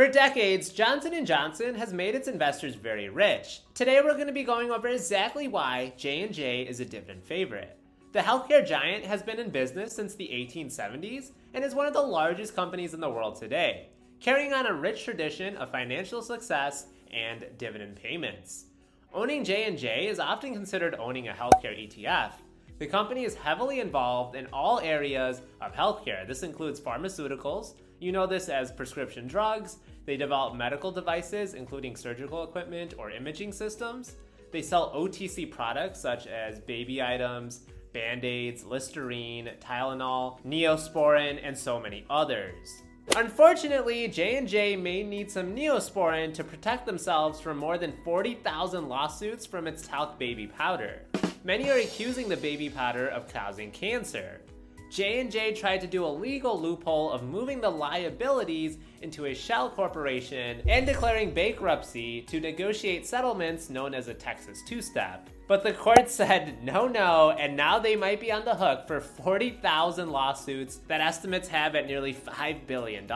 For decades, Johnson & Johnson has made its investors very rich. Today we're going to be going over exactly why J&J is a dividend favorite. The healthcare giant has been in business since the 1870s and is one of the largest companies in the world today, carrying on a rich tradition of financial success and dividend payments. Owning J&J is often considered owning a healthcare ETF. The company is heavily involved in all areas of healthcare. This includes pharmaceuticals, you know this as prescription drugs. They develop medical devices, including surgical equipment or imaging systems. They sell OTC products such as baby items, band aids, Listerine, Tylenol, Neosporin, and so many others. Unfortunately, J&J may need some Neosporin to protect themselves from more than 40,000 lawsuits from its talc baby powder. Many are accusing the baby powder of causing cancer. J&J tried to do a legal loophole of moving the liabilities into a shell corporation and declaring bankruptcy to negotiate settlements known as a Texas two-step. But the court said no, no, and now they might be on the hook for 40,000 lawsuits that estimates have at nearly $5 billion.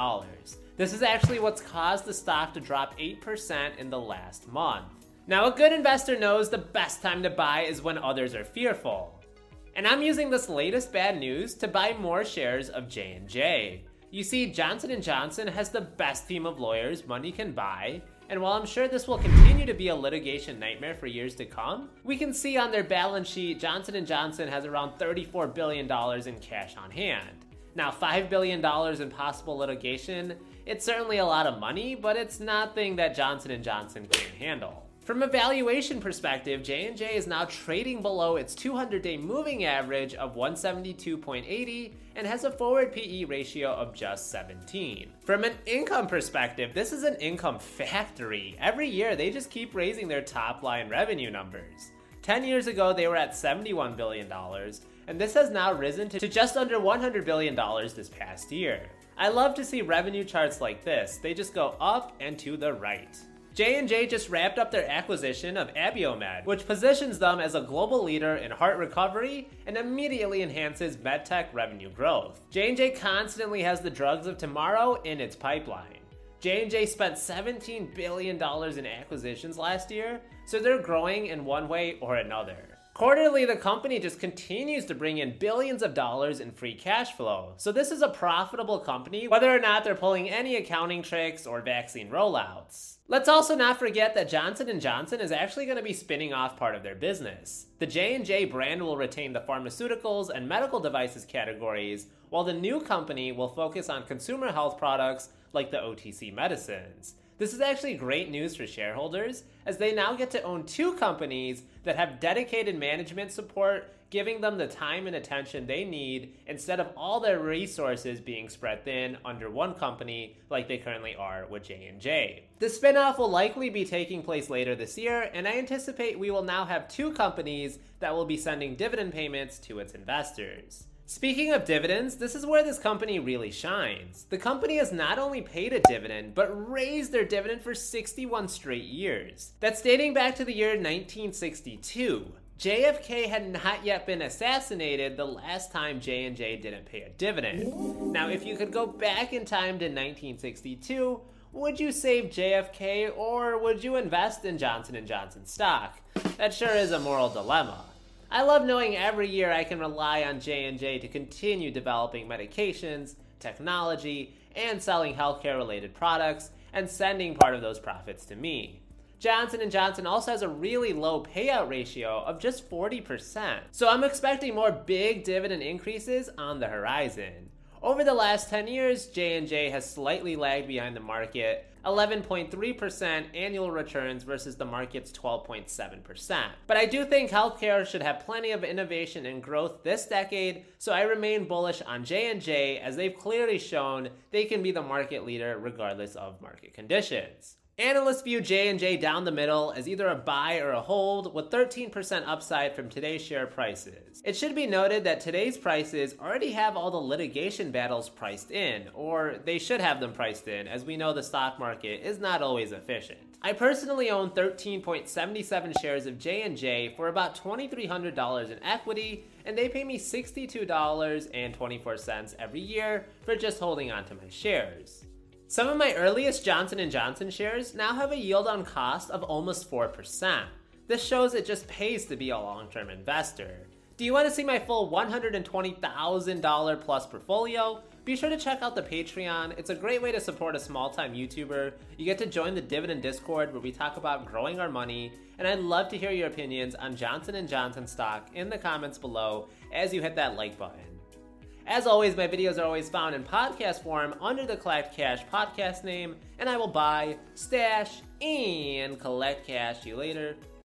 This is actually what's caused the stock to drop 8% in the last month. Now, a good investor knows the best time to buy is when others are fearful and I'm using this latest bad news to buy more shares of J&J. You see, Johnson & Johnson has the best team of lawyers money can buy, and while I'm sure this will continue to be a litigation nightmare for years to come, we can see on their balance sheet Johnson & Johnson has around $34 billion in cash on hand. Now, $5 billion in possible litigation, it's certainly a lot of money, but it's nothing that Johnson & Johnson can't handle. From a valuation perspective, J&J is now trading below its 200-day moving average of 172.80 and has a forward PE ratio of just 17. From an income perspective, this is an income factory. Every year, they just keep raising their top line revenue numbers. 10 years ago, they were at $71 billion, and this has now risen to just under $100 billion this past year. I love to see revenue charts like this. They just go up and to the right. J&J just wrapped up their acquisition of Abiomed, which positions them as a global leader in heart recovery and immediately enhances medtech revenue growth. J&J constantly has the drugs of tomorrow in its pipeline. J&J spent $17 billion in acquisitions last year, so they're growing in one way or another. Quarterly, the company just continues to bring in billions of dollars in free cash flow. So this is a profitable company, whether or not they're pulling any accounting tricks or vaccine rollouts. Let's also not forget that Johnson & Johnson is actually going to be spinning off part of their business. The J&J brand will retain the pharmaceuticals and medical devices categories, while the new company will focus on consumer health products like the OTC medicines. This is actually great news for shareholders, as they now get to own two companies that have dedicated management support, giving them the time and attention they need instead of all their resources being spread thin under one company like they currently are with J&J. The spinoff will likely be taking place later this year, and I anticipate we will now have two companies that will be sending dividend payments to its investors. Speaking of dividends, this is where this company really shines. The company has not only paid a dividend, but raised their dividend for 61 straight years. That's dating back to the year 1962. JFK had not yet been assassinated the last time J&J didn't pay a dividend. Now, if you could go back in time to 1962, would you save JFK or would you invest in Johnson & Johnson stock? That sure is a moral dilemma. I love knowing every year I can rely on J&J to continue developing medications, technology, and selling healthcare related products and sending part of those profits to me. Johnson & Johnson also has a really low payout ratio of just 40%. So I'm expecting more big dividend increases on the horizon. Over the last 10 years, J&J has slightly lagged behind the market, 11.3% annual returns versus the market's 12.7%. But I do think healthcare should have plenty of innovation and growth this decade, so I remain bullish on J&J as they've clearly shown they can be the market leader regardless of market conditions. Analysts view J&J down the middle as either a buy or a hold with 13% upside from today's share prices. It should be noted that today's prices already have all the litigation battles priced in, or they should have them priced in as we know the stock market is not always efficient. I personally own 13.77 shares of J&J for about $2300 in equity and they pay me $62.24 every year for just holding onto my shares. Some of my earliest Johnson & Johnson shares now have a yield on cost of almost 4%. This shows it just pays to be a long-term investor. Do you want to see my full $120,000 plus portfolio? Be sure to check out the Patreon. It's a great way to support a small-time YouTuber. You get to join the Dividend Discord where we talk about growing our money, and I'd love to hear your opinions on Johnson & Johnson stock in the comments below as you hit that like button. As always, my videos are always found in podcast form under the Collect Cash podcast name, and I will buy, stash, and collect cash. You later.